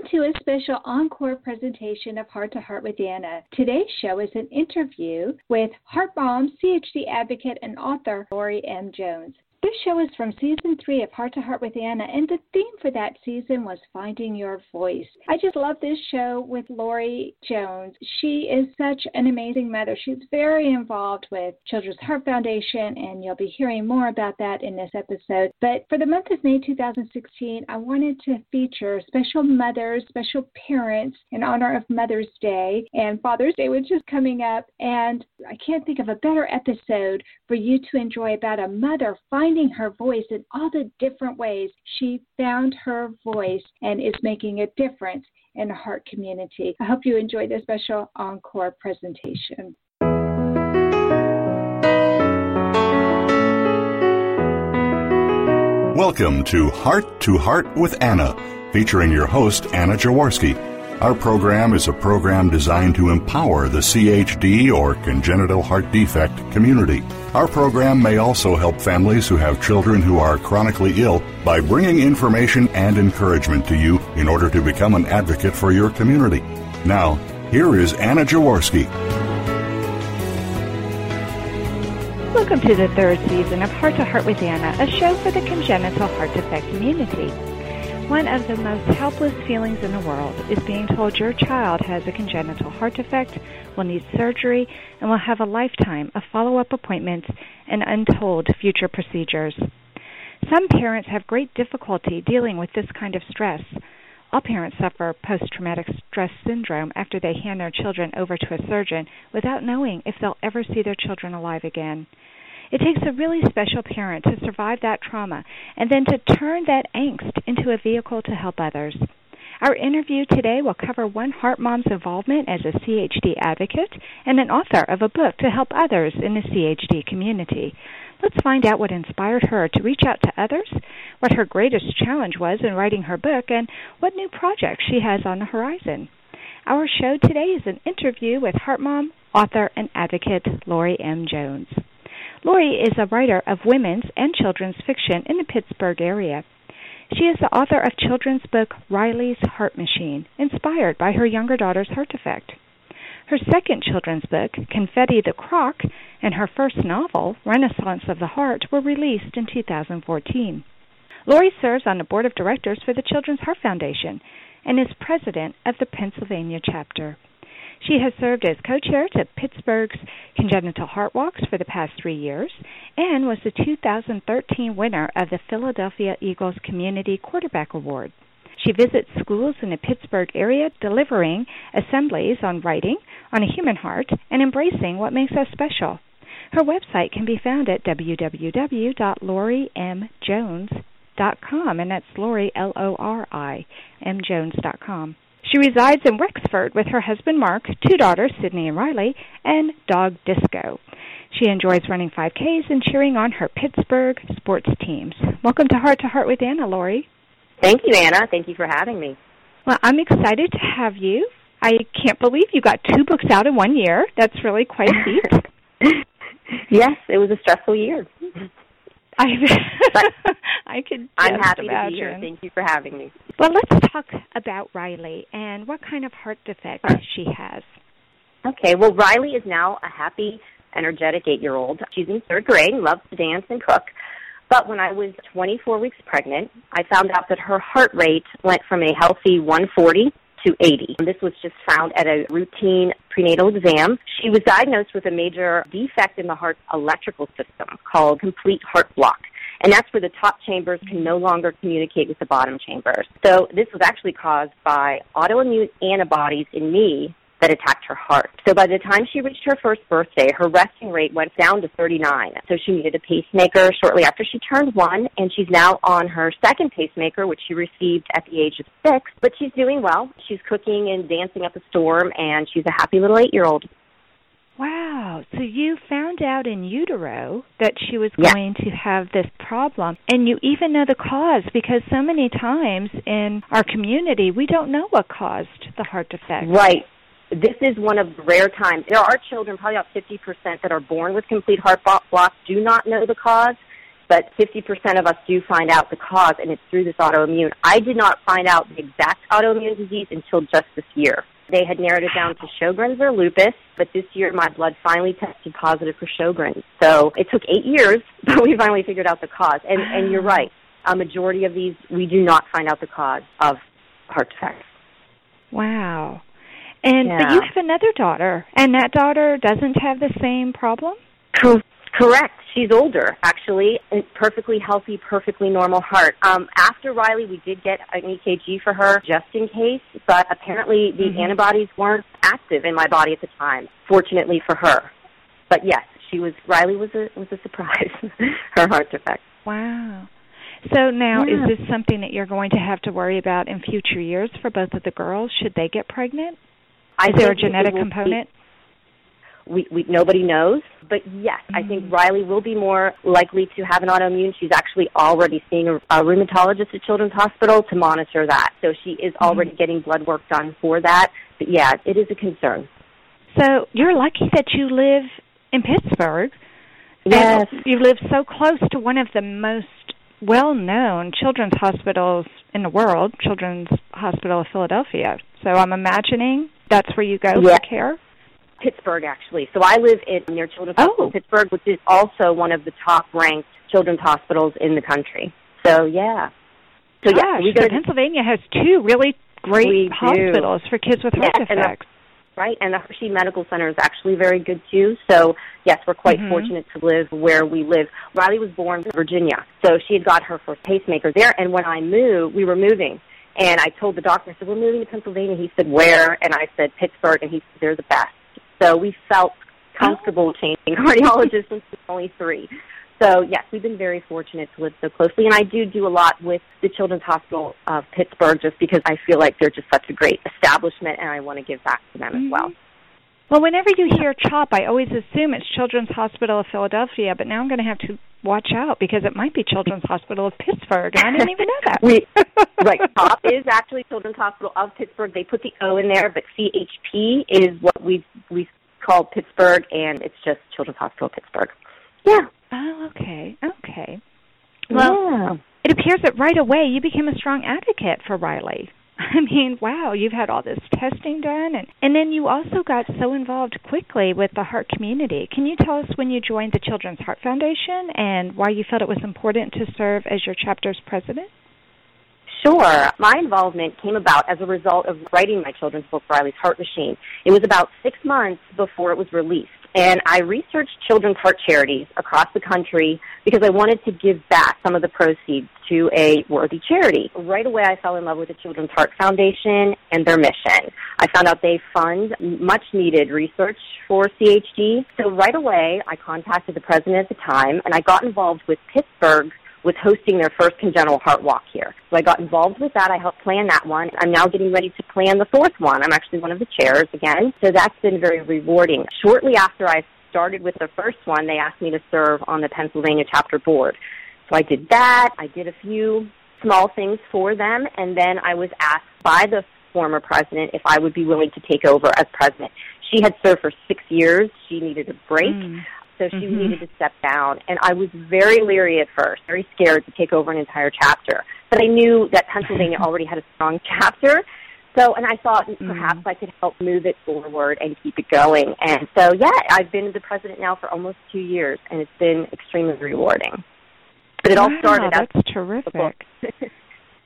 Welcome to a special encore presentation of Heart to Heart with Anna. Today's show is an interview with Heart Mom, CHD advocate, and author Lori M. Jones. This show is from season three of Heart to Heart with Anna, and the theme for that season was Finding Your Voice. I just love this show with Lori Jones. She is such an amazing mother. She's very involved with Children's Heart Foundation, and you'll be hearing more about that in this episode. But for the month of May 2016, I wanted to feature special mothers, special parents in honor of Mother's Day, and Father's Day, which is coming up. And I can't think of a better episode for you to enjoy about a mother finding her voice in all the different ways she found her voice and is making a difference in the heart community. I hope you enjoy this special encore presentation. Welcome to Heart to Heart with Anna, featuring your host, Anna Jaworski. Our program is a program designed to empower the CHD or congenital heart defect community. Our program may also help families who have children who are chronically ill by bringing information and encouragement to you in order to become an advocate for your community. Now, here is Anna Jaworski. Welcome to the third season of Heart to Heart with Anna, a show for the congenital heart defect community. One of the most helpless feelings in the world is being told your child has a congenital heart defect, will need surgery, and will have a lifetime of follow up appointments and untold future procedures. Some parents have great difficulty dealing with this kind of stress. All parents suffer post traumatic stress syndrome after they hand their children over to a surgeon without knowing if they'll ever see their children alive again. It takes a really special parent to survive that trauma and then to turn that angst into a vehicle to help others. Our interview today will cover one Heart Mom's involvement as a CHD advocate and an author of a book to help others in the CHD community. Let's find out what inspired her to reach out to others, what her greatest challenge was in writing her book, and what new projects she has on the horizon. Our show today is an interview with Heart Mom, author, and advocate Lori M. Jones. Lori is a writer of women's and children's fiction in the Pittsburgh area. She is the author of children's book Riley's Heart Machine, inspired by her younger daughter's heart defect. Her second children's book, Confetti the Croc, and her first novel, Renaissance of the Heart, were released in 2014. Lori serves on the board of directors for the Children's Heart Foundation and is president of the Pennsylvania chapter. She has served as co-chair to Pittsburgh's Congenital Heart Walks for the past three years and was the 2013 winner of the Philadelphia Eagles Community Quarterback Award. She visits schools in the Pittsburgh area, delivering assemblies on writing on a human heart and embracing what makes us special. Her website can be found at www.lorimjones.com, and that's Lori, L O R I, M Jones.com. She resides in Wexford with her husband Mark, two daughters, Sydney and Riley, and dog Disco. She enjoys running 5Ks and cheering on her Pittsburgh sports teams. Welcome to Heart to Heart with Anna, Lori. Thank you, Anna. Thank you for having me. Well, I'm excited to have you. I can't believe you got two books out in one year. That's really quite a feat. yes, it was a stressful year. I I could. I'm happy imagine. to be here. Thank you for having me. Well, let's talk about Riley and what kind of heart defect she has. Okay. Well, Riley is now a happy, energetic eight-year-old. She's in third grade, loves to dance and cook. But when I was 24 weeks pregnant, I found out that her heart rate went from a healthy 140 to 80. And This was just found at a routine prenatal exam. She was diagnosed with a major defect in the heart's electrical system called complete heart block. And that's where the top chambers can no longer communicate with the bottom chambers. So this was actually caused by autoimmune antibodies in me that attacked her heart. So by the time she reached her first birthday, her resting rate went down to 39. So she needed a pacemaker shortly after she turned one, and she's now on her second pacemaker, which she received at the age of six. But she's doing well. She's cooking and dancing up a storm, and she's a happy little eight-year-old. Wow. So you found out in utero that she was Yeah. going to have this problem. And you even know the cause because so many times in our community we don't know what caused the heart defect. Right. This is one of the rare times. There are children, probably about 50%, that are born with complete heart block, do not know the cause. but 50% of us do find out the cause, and it's through this autoimmune. I did not find out the exact autoimmune disease until just this year. They had narrowed it down to Sjogren's or lupus, but this year my blood finally tested positive for Sjogren's. So it took eight years, but we finally figured out the cause. And, and you're right, a majority of these, we do not find out the cause of heart defects. Wow. And Yeah. but you have another daughter, and that daughter doesn't have the same problem. Co- Correct. She's older, actually, and perfectly healthy, perfectly normal heart. Um, after Riley, we did get an EKG for her just in case, but apparently the Mhm. antibodies weren't active in my body at the time. Fortunately for her, but yes, she was. Riley was a was a surprise. her heart defect. Wow. So now, Yeah. is this something that you're going to have to worry about in future years for both of the girls? Should they get pregnant? I Is there a genetic will be- component? we, we nobody knows, but yes, I think Mhm. Riley will be more likely to have an autoimmune. She's actually already seeing a, a rheumatologist at Children's Hospital to monitor that. So she is Mm-hmm. already getting blood work done for that. But yeah, it is a concern. So you're lucky that you live in Pittsburgh. Yes. And you live so close to one of the most well-known children's hospitals in the world, Children's Hospital of Philadelphia. So I'm imagining that's where you go Yeah. for care. Pittsburgh actually. So I live in near Children's Oh. Hospital Pittsburgh, which is also one of the top ranked children's hospitals in the country. So yeah. So yeah, Gosh, we so go to Pennsylvania has two really great We do. hospitals for kids with heart Yes, and the- defects. right? And the Hershey Medical Center is actually very good too. So yes, we're quite Mhm. fortunate to live where we live. Riley was born in Virginia, so she had got her first pacemaker there. And when I moved, we were moving, and I told the doctor, I said, "We're moving to Pennsylvania." He said, "Where?" And I said, "Pittsburgh," and he said, "They're the best." So we felt comfortable oh. changing cardiologists since we're only three. So yes, we've been very fortunate to live so closely, and I do do a lot with the Children's Hospital of Pittsburgh just because I feel like they're just such a great establishment, and I want to give back to them as mm-hmm. well. Well, whenever you hear CHOP, I always assume it's Children's Hospital of Philadelphia, but now I'm going to have to watch out because it might be Children's Hospital of Pittsburgh, and I didn't even know that. We right. CHOP is actually Children's Hospital of Pittsburgh. They put the O in there, but CHP is what we we call Pittsburgh, and it's just Children's Hospital of Pittsburgh. Yeah. Oh, okay, okay. Well, yeah. it appears that right away you became a strong advocate for Riley. I mean, wow, you've had all this testing done and and then you also got so involved quickly with the heart community. Can you tell us when you joined the Children's Heart Foundation and why you felt it was important to serve as your chapter's president? Sure. My involvement came about as a result of writing my children's book, Riley's Heart Machine. It was about six months before it was released. And I researched children's heart charities across the country because I wanted to give back some of the proceeds to a worthy charity. Right away, I fell in love with the Children's Heart Foundation and their mission. I found out they fund much needed research for CHD. So right away, I contacted the president at the time and I got involved with Pittsburgh was hosting their first congenital heart walk here. So I got involved with that. I helped plan that one. I'm now getting ready to plan the fourth one. I'm actually one of the chairs again. So that's been very rewarding. Shortly after I started with the first one, they asked me to serve on the Pennsylvania chapter board. So I did that. I did a few small things for them, and then I was asked by the former president if I would be willing to take over as president. She had served for six years. She needed a break Mm. So she Mhm. needed to step down. And I was very leery at first, very scared to take over an entire chapter. But I knew that Pennsylvania already had a strong chapter. So, and I thought perhaps I could help move it forward and keep it going. And so, yeah, I've been the president now for almost two years, and it's been extremely rewarding. But it all Wow, started as that's the terrific.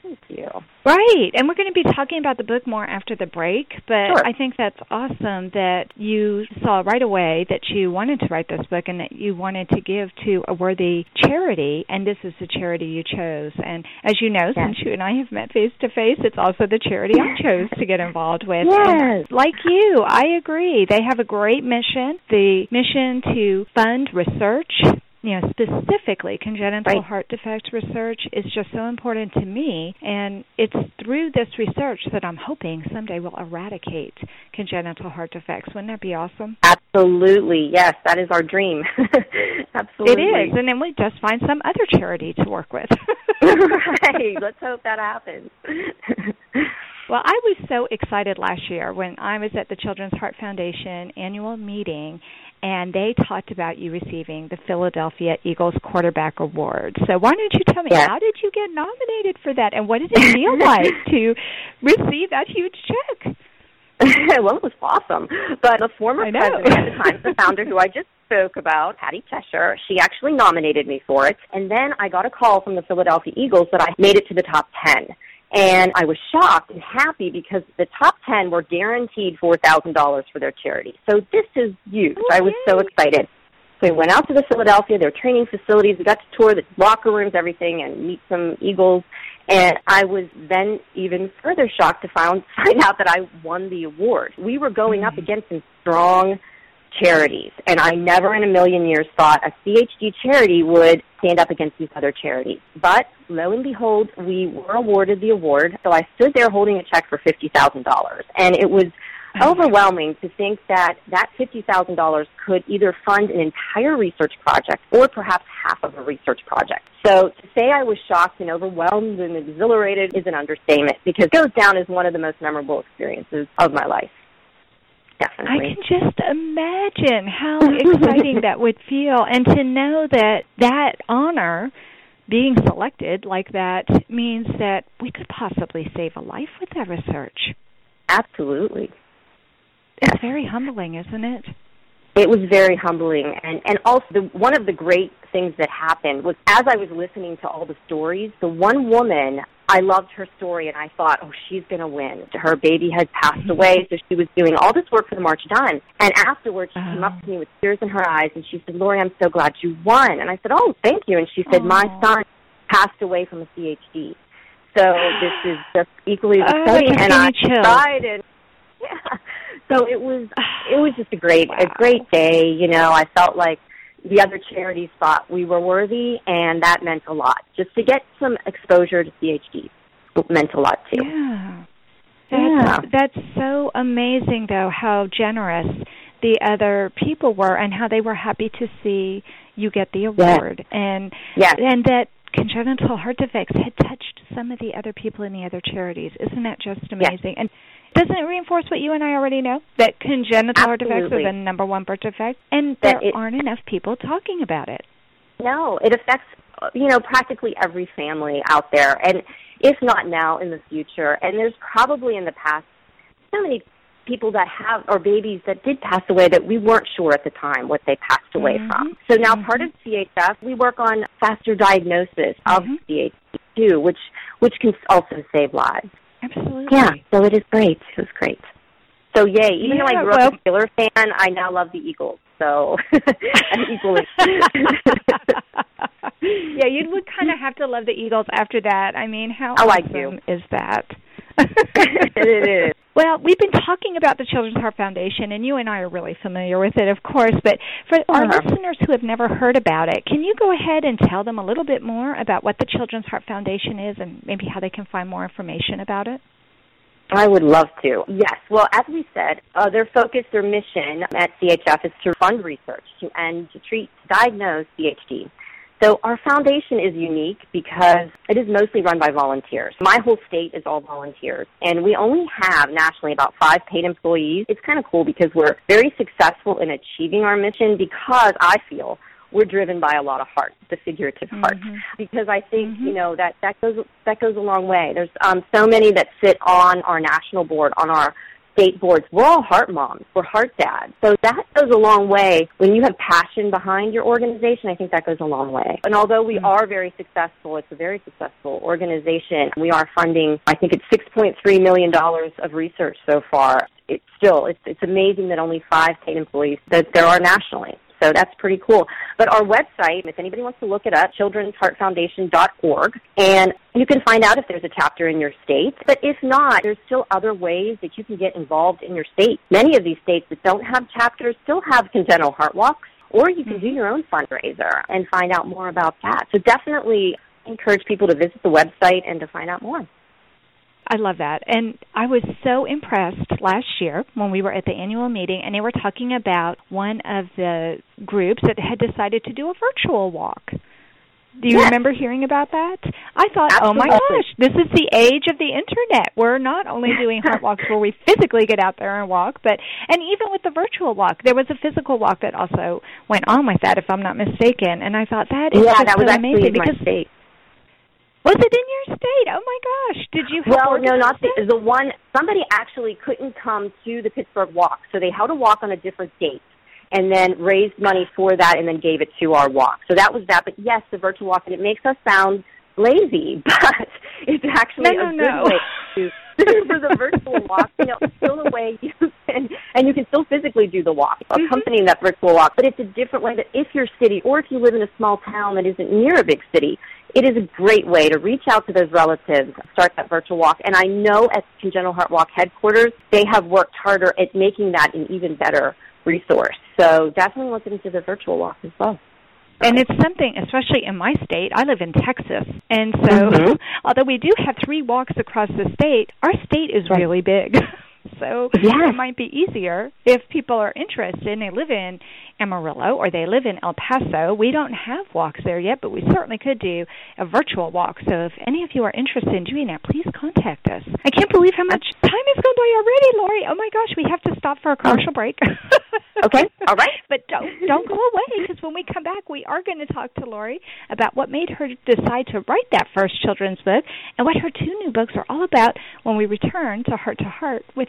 Thank you. Right. And we're going to be talking about the book more after the break, but Sure. I think that's awesome that you saw right away that you wanted to write this book and that you wanted to give to a worthy charity, and this is the charity you chose. And as you know, Yes. since you and I have met face to face, it's also the charity I chose to get involved with. Yes. And like you, I agree. They have a great mission. The mission to fund research you know, specifically congenital Right. heart defect research is just so important to me. And it's through this research that I'm hoping someday we'll eradicate congenital heart defects. Wouldn't that be awesome? Absolutely. Yes, that is our dream. Absolutely. It is. And then we just find some other charity to work with. right. Let's hope that happens. Well, I was so excited last year when I was at the Children's Heart Foundation annual meeting and they talked about you receiving the Philadelphia Eagles Quarterback Award. So why don't you tell me yes. how did you get nominated for that, and what did it feel like to receive that huge check? well, it was awesome. But the former president at the time, the founder who I just spoke about, Patty Cheshire, she actually nominated me for it. And then I got a call from the Philadelphia Eagles that I made it to the top 10. And I was shocked and happy because the top 10 were guaranteed $4,000 for their charity. So this is huge. Okay. I was so excited. So we went out to the Philadelphia, their training facilities. We got to tour the locker rooms, everything, and meet some Eagles. And I was then even further shocked to find, find out that I won the award. We were going mm-hmm. up against some strong charities, and I never in a million years thought a CHD charity would stand up against these other charities. But lo and behold, we were awarded the award. So I stood there holding a check for $50,000. And it was hmm. overwhelming to think that that $50,000 could either fund an entire research project or perhaps half of a research project. So to say I was shocked and overwhelmed and exhilarated is an understatement because it goes down as one of the most memorable experiences of my life. Definitely. I can just imagine how exciting that would feel and to know that that honor being selected like that means that we could possibly save a life with that research. Absolutely. It's very humbling, isn't it? It was very humbling, and and also the, one of the great things that happened was as I was listening to all the stories, the one woman I loved her story, and I thought, oh, she's going to win. Her baby had passed mm-hmm. away, so she was doing all this work for the March of Dimes. And afterwards, she came up to me with tears in her eyes, and she said, Lori, I'm so glad you won. And I said, oh, thank you. And she said, my son passed away from a CHD. So this is just equally exciting, oh, and I cried and yeah. So it was it was just a great wow. a great day. You know, I felt like the other charities thought we were worthy, and that meant a lot. Just to get some exposure to CHD meant a lot too. Yeah. That's, yeah. that's so amazing, though, how generous the other people were and how they were happy to see you get the award yes. and yes. and that congenital heart defects had touched some of the other people in the other charities. Isn't that just amazing? Yes. And doesn't it reinforce what you and I already know? That congenital Absolutely. heart defects are the number one birth defect, and that there it, aren't enough people talking about it. No, it affects you know practically every family out there, and if not now, in the future. And there's probably in the past so many people that have or babies that did pass away that we weren't sure at the time what they passed away mm-hmm. from. So now mm-hmm. part of CHF, we work on faster diagnosis of mm-hmm. CHD too, which which can also save lives. Absolutely. Yeah, so it is great. It was great. So yay! Even yeah, though I grew well, up a Steelers fan, I now love the Eagles. So I'm equally. yeah, you would kind of have to love the Eagles after that. I mean, how oh, awesome is that? it is. Well, we've been talking about the Children's Heart Foundation, and you and I are really familiar with it, of course. But for uh-huh. our listeners who have never heard about it, can you go ahead and tell them a little bit more about what the Children's Heart Foundation is and maybe how they can find more information about it? I would love to. Yes. Well, as we said, uh, their focus, their mission at CHF is to fund research to and to treat, to diagnose CHD. So our foundation is unique because it is mostly run by volunteers. My whole state is all volunteers, and we only have nationally about five paid employees. It's kind of cool because we're very successful in achieving our mission because I feel we're driven by a lot of heart, the figurative mm-hmm. heart, because I think mm-hmm. you know that that goes that goes a long way. There's um, so many that sit on our national board, on our state boards, we're all heart moms. We're heart dads. So that goes a long way. When you have passion behind your organization, I think that goes a long way. And although we mm-hmm. are very successful, it's a very successful organization. We are funding, I think it's $6.3 million of research so far. It's still, it's, it's amazing that only five state employees that there are nationally. So that's pretty cool. But our website, if anybody wants to look it up, children'sheartfoundation.org, and you can find out if there's a chapter in your state. But if not, there's still other ways that you can get involved in your state. Many of these states that don't have chapters still have congenital heart walks, or you can do your own fundraiser and find out more about that. So definitely encourage people to visit the website and to find out more. I love that. And I was so impressed last year when we were at the annual meeting and they were talking about one of the groups that had decided to do a virtual walk. Do you yes. remember hearing about that? I thought, Absolutely. oh my gosh, this is the age of the internet. We're not only doing heart walks where we physically get out there and walk, but and even with the virtual walk, there was a physical walk that also went on with that, if I'm not mistaken. And I thought that is yeah, just that was so amazing because state. Was it in your state? Oh my gosh! Did you? Well, no, not the, the one. Somebody actually couldn't come to the Pittsburgh walk, so they held a walk on a different date, and then raised money for that, and then gave it to our walk. So that was that. But yes, the virtual walk, and it makes us sound lazy, but it's actually No, no, a good no. way to for the virtual walk. You know, it's still a way you can, and you can still physically do the walk, Mhm. accompanying that virtual walk. But it's a different way that if your city, or if you live in a small town that isn't near a big city, it is a great way to reach out to those relatives, start that virtual walk. And I know at Congenital Heart Walk headquarters, they have worked harder at making that an even better resource. So definitely look into the virtual walk as well. And it's something, especially in my state, I live in Texas. And so, Mhm. although we do have three walks across the state, our state is Right. really big. so, Yes. it might be easier if people are interested and they live in Amarillo or they live in El Paso. We don't have walks there yet, but we certainly could do a virtual walk. So, if any of you are interested in doing that, please contact us. I can't believe how much time has gone by already, Lori. Oh my gosh, we have to stop for a commercial oh. break. Okay, all right. But don't don't go away because when we come back, we are going to talk to Lori about what made her decide to write that first children's book and what her two new books are all about when we return to Heart to Heart with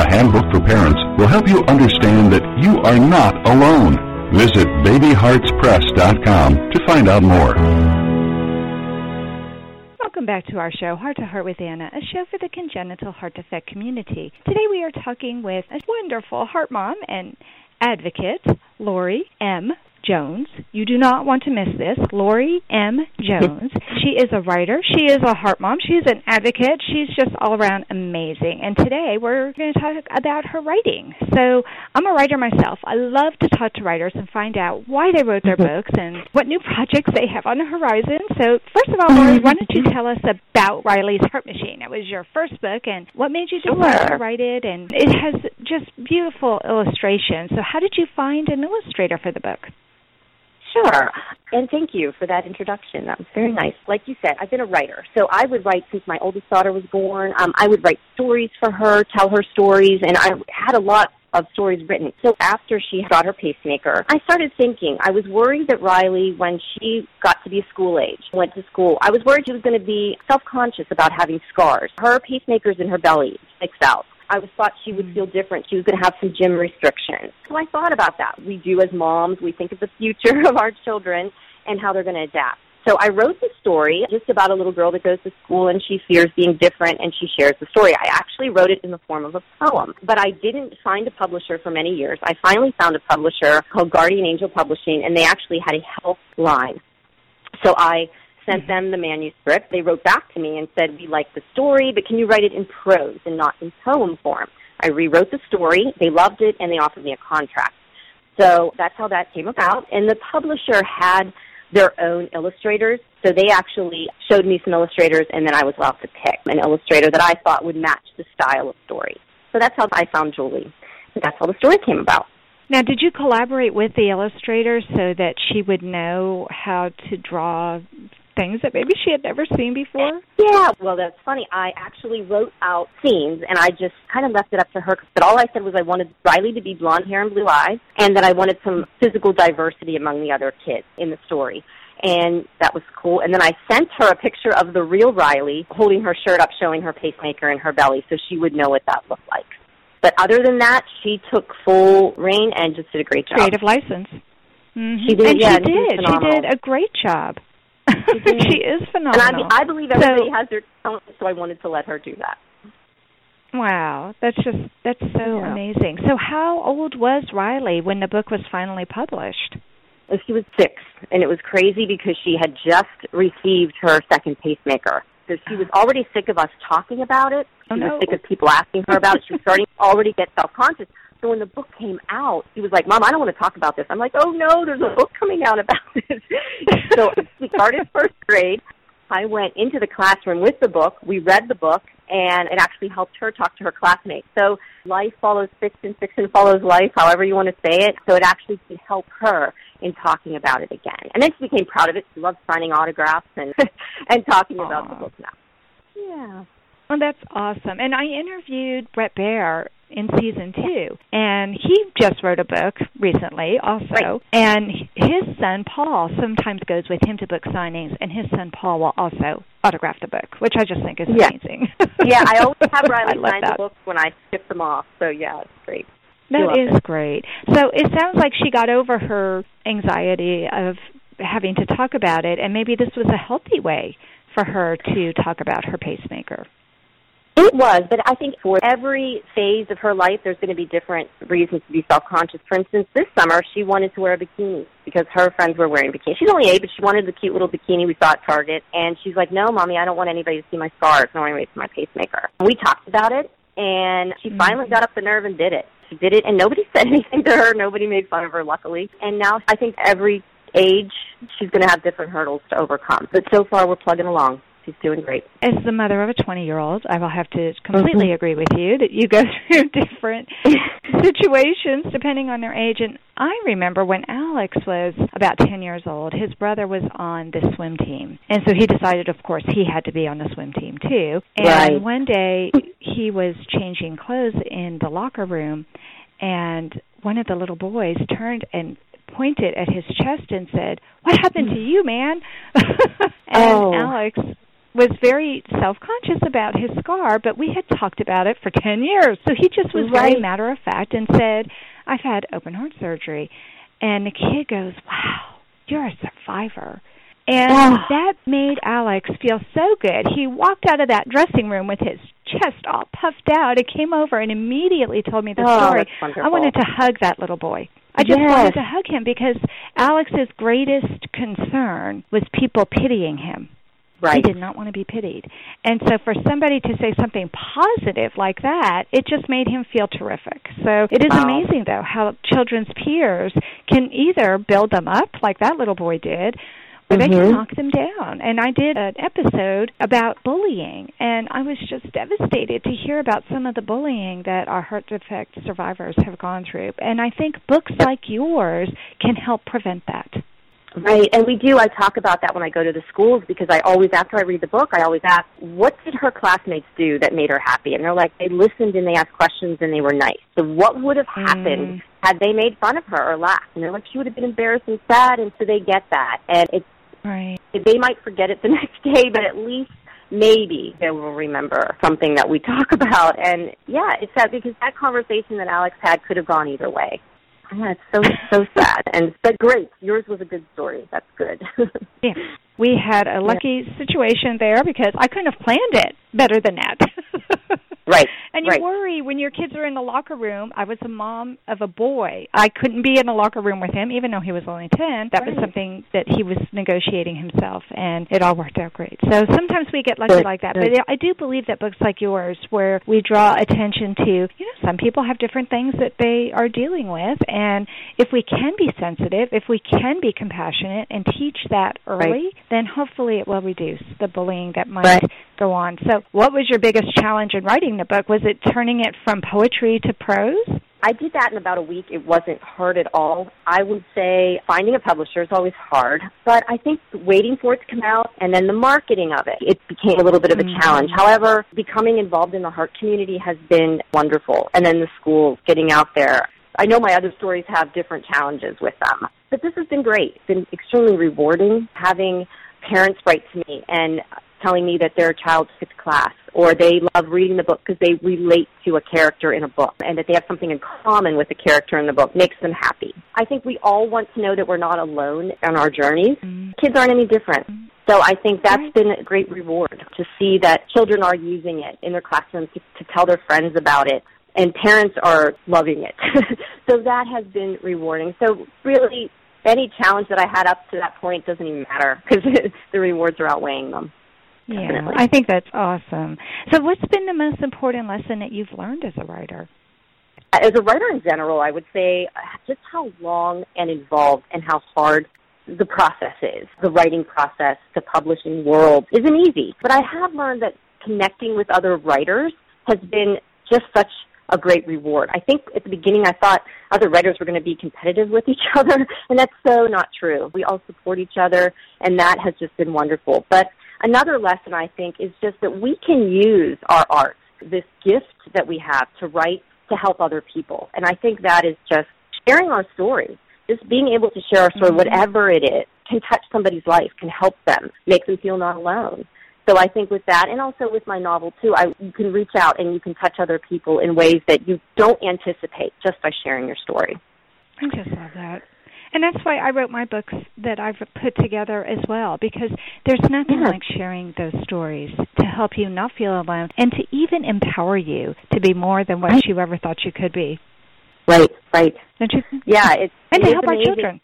a handbook for parents, will help you understand that you are not alone. Visit babyheartspress.com to find out more. Welcome back to our show, Heart to Heart with Anna, a show for the congenital heart defect community. Today we are talking with a wonderful heart mom and advocate, Lori M. Jones. You do not want to miss this. Lori M. Jones. She is a writer. She is a heart mom. She is an advocate. She's just all around amazing. And today we're going to talk about her writing. So I'm a writer myself. I love to talk to writers and find out why they wrote their books and what new projects they have on the horizon. So first of all, Lori, why don't you tell us about Riley's Heart Machine? It was your first book, and what made you decide to Sure. write it? And it has just beautiful illustrations. So how did you find an illustrator for the book? Sure. And thank you for that introduction. That was very nice. Like you said, I've been a writer. So I would write since my oldest daughter was born. Um, I would write stories for her, tell her stories, and I had a lot of stories written. So after she got her pacemaker, I started thinking, I was worried that Riley, when she got to be school age, went to school, I was worried she was going to be self-conscious about having scars. Her pacemaker's in her belly, sticks out. I was thought she would hmm. feel different. She was going to have some gym restrictions. So I thought about that. We do as moms. We think of the future of our children and how they're going to adapt. So I wrote the story just about a little girl that goes to school and she fears being different and she shares the story. I actually wrote it in the form of a poem, but I didn't find a publisher for many years. I finally found a publisher called Guardian Angel Publishing and they actually had a health line. So I sent them the manuscript. They wrote back to me and said, we like the story, but can you write it in prose and not in poem form? I rewrote the story. They loved it and they offered me a contract. So that's how that came about. And the publisher had their own illustrators. So they actually showed me some illustrators and then I was allowed to pick an illustrator that I thought would match the style of story. So that's how I found Julie. So that's how the story came about. Now, did you collaborate with the illustrator so that she would know how to draw things that maybe she had never seen before? Yeah, well, that's funny. I actually wrote out scenes, and I just kind of left it up to her. But all I said was I wanted Riley to be blonde hair and blue eyes, and that I wanted some physical diversity among the other kids in the story. And that was cool. And then I sent her a picture of the real Riley holding her shirt up, showing her pacemaker and her belly, so she would know what that looked like. But other than that, she took full rein and just did a great job. Creative license. Mm-hmm. She did, and yeah, she and she was did. She did a great job. Did. she is phenomenal. And phenomenal. I, I believe everybody So- has their talent, so I wanted to let her do that. Wow, that's just that's so Yeah. amazing. So, how old was Riley when the book was finally published? Uh, she was six, and it was crazy because she had just received her second pacemaker. So she was already sick of us talking about it. She Oh, was sick of people asking her about it. She was starting to already get self-conscious. So when the book came out, he was like, Mom, I don't want to talk about this. I'm like, oh no, there's a book coming out about this. so we started first grade. I went into the classroom with the book. We read the book, and it actually helped her talk to her classmates. So life follows fiction, fiction follows life, however you want to say it. So it actually could help her in talking about it again. And then she became proud of it. She loves signing autographs and and talking about the book now. Yeah. Well, that's awesome. And I interviewed Brett Baer in season two, and he just wrote a book recently, also. Right. And his son Paul sometimes goes with him to book signings, and his son Paul will also autograph the book, which I just think is Yeah. amazing. Yeah, I always have Riley sign that. the books when I ship them off. So yeah, it's great. That is it. great. So it sounds like she got over her anxiety of having to talk about it, and maybe this was a healthy way for her to talk about her pacemaker. It was, but I think for every phase of her life, there's going to be different reasons to be self-conscious. For instance, this summer, she wanted to wear a bikini because her friends were wearing bikinis. She's only eight, but she wanted the cute little bikini we saw at Target. And she's like, no, Mommy, I don't want anybody to see my scars. I don't want anybody to see my pacemaker. We talked about it, and she mm-hmm. finally got up the nerve and did it. She did it, and nobody said anything to her. Nobody made fun of her, luckily. And now I think every age, she's going to have different hurdles to overcome. But so far, we're plugging along. She's doing great. As the mother of a 20 year old, I will have to completely mm-hmm. agree with you that you go through different situations depending on their age. And I remember when Alex was about 10 years old, his brother was on the swim team. And so he decided, of course, he had to be on the swim team too. And Right. one day he was changing clothes in the locker room, and one of the little boys turned and pointed at his chest and said, What happened to mm. you, man? and Oh. Alex was very self-conscious about his scar, but we had talked about it for 10 years. So he just was very matter of fact and said, "I've had open heart surgery." And the kid goes, "Wow, you're a survivor." And that made Alex feel so good. He walked out of that dressing room with his chest all puffed out and came over and immediately told me the Oh, story. I wanted to hug that little boy. I just Yes. wanted to hug him because Alex's greatest concern was people pitying him. He did not want to be pitied. And so for somebody to say something positive like that, it just made him feel terrific. So it is Wow. amazing though how children's peers can either build them up like that little boy did or they can Mhm. knock them down. And I did an episode about bullying and I was just devastated to hear about some of the bullying that our heart defect survivors have gone through. And I think books like yours can help prevent that. Right, and we do. I talk about that when I go to the schools because I always, after I read the book, I always ask, what did her classmates do that made her happy? And they're like, they listened and they asked questions and they were nice. So what would have happened Mm. had they made fun of her or laughed? And they're like, she would have been embarrassed and sad, and so they get that. And it's, Right. they might forget it the next day, but at least maybe they will remember something that we talk about. And yeah, it's sad because that conversation that Alex had could have gone either way. Yeah, it's so so sad, and but great. Yours was a good story. That's good. Yeah. We had a lucky situation there because I couldn't have planned it better than that. Right, And you right. worry when your kids are in the locker room. I was a mom of a boy. I couldn't be in the locker room with him, even though he was only 10. That was something that he was negotiating himself, and it all worked out great. So sometimes we get lucky Good, like that. good. But I do believe that books like yours, where we draw attention to, you know, some people have different things that they are dealing with, and if we can be sensitive, if we can be compassionate and teach that early, then hopefully it will reduce the bullying that might Right. go on. So, what was your biggest challenge in writing the book? Was it turning it from poetry to prose? I did that in about a week. It wasn't hard at all. I would say finding a publisher is always hard, but I think waiting for it to come out and then the marketing of it, it became a little bit of a Mhm. challenge. However, becoming involved in the heart community has been wonderful. And then the schools, getting out there. I know my other stories have different challenges with them, but this has been great. It's been extremely rewarding having parents write to me and telling me that their child skipped class or they love reading the book because they relate to a character in a book and that they have something in common with the character in the book makes them happy. I think we all want to know that we're not alone on our journeys. Mm. Kids aren't any different. So I think that's been a great reward to see that children are using it in their classrooms to, to tell their friends about it and parents are loving it. so that has been rewarding. So really any challenge that I had up to that point doesn't even matter because the rewards are outweighing them. Yeah, I think that's awesome. So, what's been the most important lesson that you've learned as a writer? Uh, as a writer in general, I would say uh, just how long and involved and how hard the process is. The writing process, the publishing world isn't easy. But I have learned that connecting with other writers has been just such a great reward. I think at the beginning I thought other writers were going to be competitive with each other, and that's so not true. We all support each other, and that has just been wonderful. But another lesson I think is just that we can use our art, this gift that we have to write to help other people. And I think that is just sharing our story, just being able to share our story, mm-hmm. whatever it is, can touch somebody's life, can help them, make them feel not alone. So I think with that, and also with my novel too, I, you can reach out and you can touch other people in ways that you don't anticipate just by sharing your story. I just love that. And that's why I wrote my books that I've put together as well, because there's nothing yeah. like sharing those stories to help you not feel alone and to even empower you to be more than what right. you ever thought you could be. Right, right. Don't you? Yeah, it's and to help amazing. our children.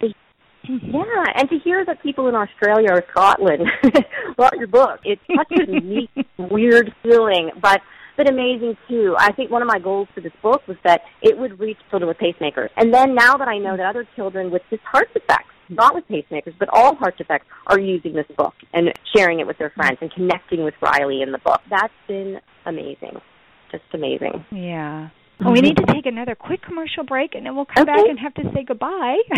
Mm-hmm. Yeah, and to hear that people in Australia or Scotland bought your book, it's such a neat, weird feeling, but but amazing too. I think one of my goals for this book was that it would reach children with pacemakers. And then now that I know that other children with just heart defects, not with pacemakers, but all heart defects, are using this book and sharing it with their friends and connecting with Riley in the book, that's been amazing. Just amazing. Yeah. Well, we need to mm-hmm. take another quick commercial break, and then we'll come okay. back and have to say goodbye.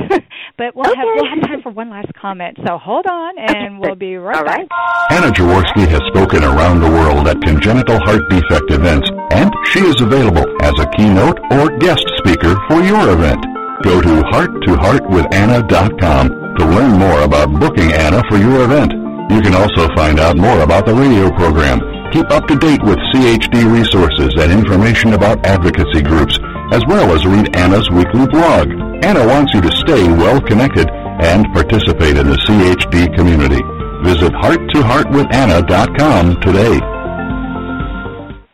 but we'll okay. have we'll have time for one last comment. So hold on, and we'll be right All back. right. Anna Jaworski has spoken around the world at congenital heart defect events, and she is available as a keynote or guest speaker for your event. Go to hearttoheartwithanna.com to learn more about booking Anna for your event. You can also find out more about the radio program Keep up to date with CHD resources and information about advocacy groups, as well as read Anna's weekly blog. Anna wants you to stay well connected and participate in the CHD community. Visit hearttoheartwithanna.com today.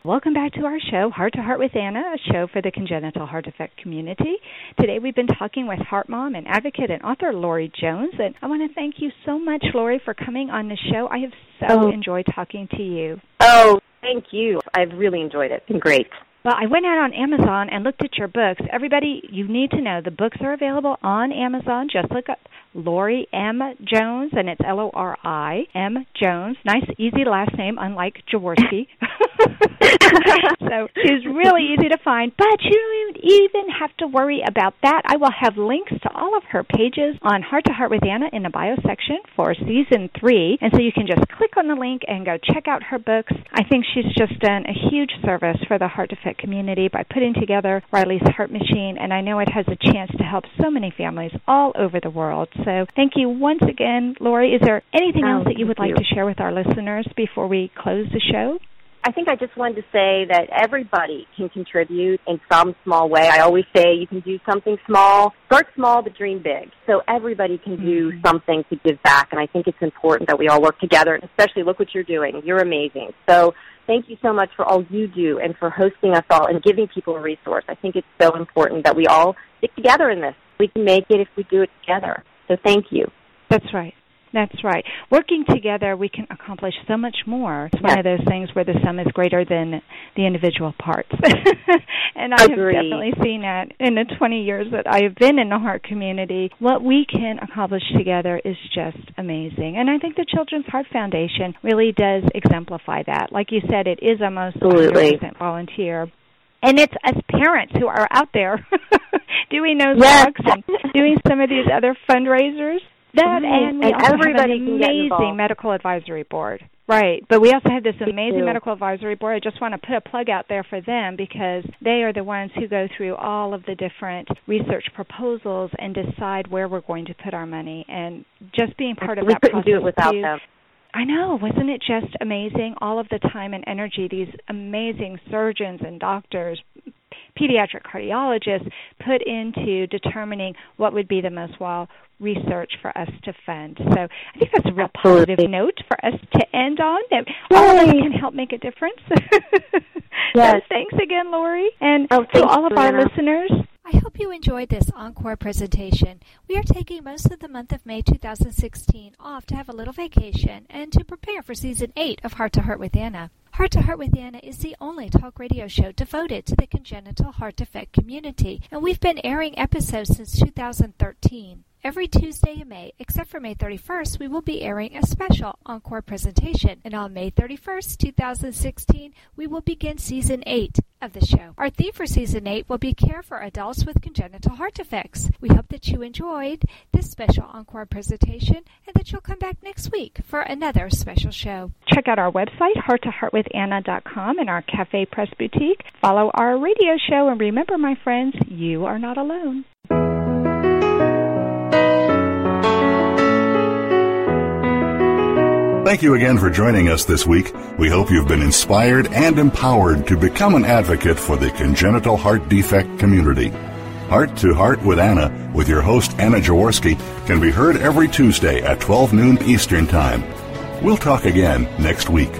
Welcome back to our show, Heart to Heart with Anna, a show for the congenital heart defect community. Today we've been talking with heart mom and advocate and author Lori Jones, and I want to thank you so much, Lori, for coming on the show. I have so oh. enjoyed talking to you. Oh, thank you. I've really enjoyed it. It's been great. Well, I went out on Amazon and looked at your books. Everybody, you need to know the books are available on Amazon. Just look up Lori M. Jones, and it's L O R I M Jones. Nice, easy last name, unlike Jaworski. so she's really easy to find, but you don't even have to worry about that. I will have links to all of her pages on Heart to Heart with Anna in the bio section for season three, and so you can just click on the link and go check out her books. I think she's just done a huge service for the heart defect community by putting together Riley's Heart Machine, and I know it has a chance to help so many families all over the world. So thank you once again, Lori. Is there anything oh, else that you would like you. to share with our listeners before we close the show? I think I just wanted to say that everybody can contribute in some small way. I always say you can do something small. Start small, but dream big. So everybody can do mm-hmm. something to give back, and I think it's important that we all work together. And especially, look what you're doing. You're amazing. So thank you so much for all you do and for hosting us all and giving people a resource. I think it's so important that we all stick together in this. We can make it if we do it together. So thank you. That's right. That's right. Working together, we can accomplish so much more. It's one of those things where the sum is greater than the individual parts. and I Agreed. have definitely seen that in the 20 years that I have been in the heart community. What we can accomplish together is just amazing. And I think the Children's Heart Foundation really does exemplify that. Like you said, it is almost Absolutely. 100% volunteer. And it's us parents who are out there doing those Yes. walks and doing some of these other fundraisers. That mm-hmm. and we And also everybody have an amazing medical advisory board. Right. But we also have this amazing medical advisory board. I just want to put a plug out there for them because they are the ones who go through all of the different research proposals and decide where we're going to put our money. And just being part of we that couldn't process do it without too, them. I know, wasn't it just amazing? All of the time and energy these amazing surgeons and doctors, pediatric cardiologists put into determining what would be the most well research for us to fund. So I think that's a real Absolutely. positive note for us to end on that all of us can help make a difference. Yes. So thanks again, Lori. And Oh, to all of our listeners, I hope you enjoyed this encore presentation. We are taking most of the month of May 2016 off to have a little vacation and to prepare for season 8 of Heart to Heart with Anna. Heart to Heart with Anna is the only talk radio show devoted to the congenital heart defect community, and we've been airing episodes since 2013. Every Tuesday in May, except for May 31st, we will be airing a special encore presentation. And on May 31st, 2016, we will begin season 8 of the show. Our theme for season 8 will be Care for Adults with Congenital Heart Defects. We hope that you enjoyed this special encore presentation and that you'll come back next week for another special show. Check out our website, hearttoheartwithanna.com, and our Cafe Press Boutique. Follow our radio show, and remember, my friends, you are not alone. Thank you again for joining us this week. We hope you've been inspired and empowered to become an advocate for the congenital heart defect community. Heart to Heart with Anna, with your host Anna Jaworski, can be heard every Tuesday at 12 noon Eastern Time. We'll talk again next week.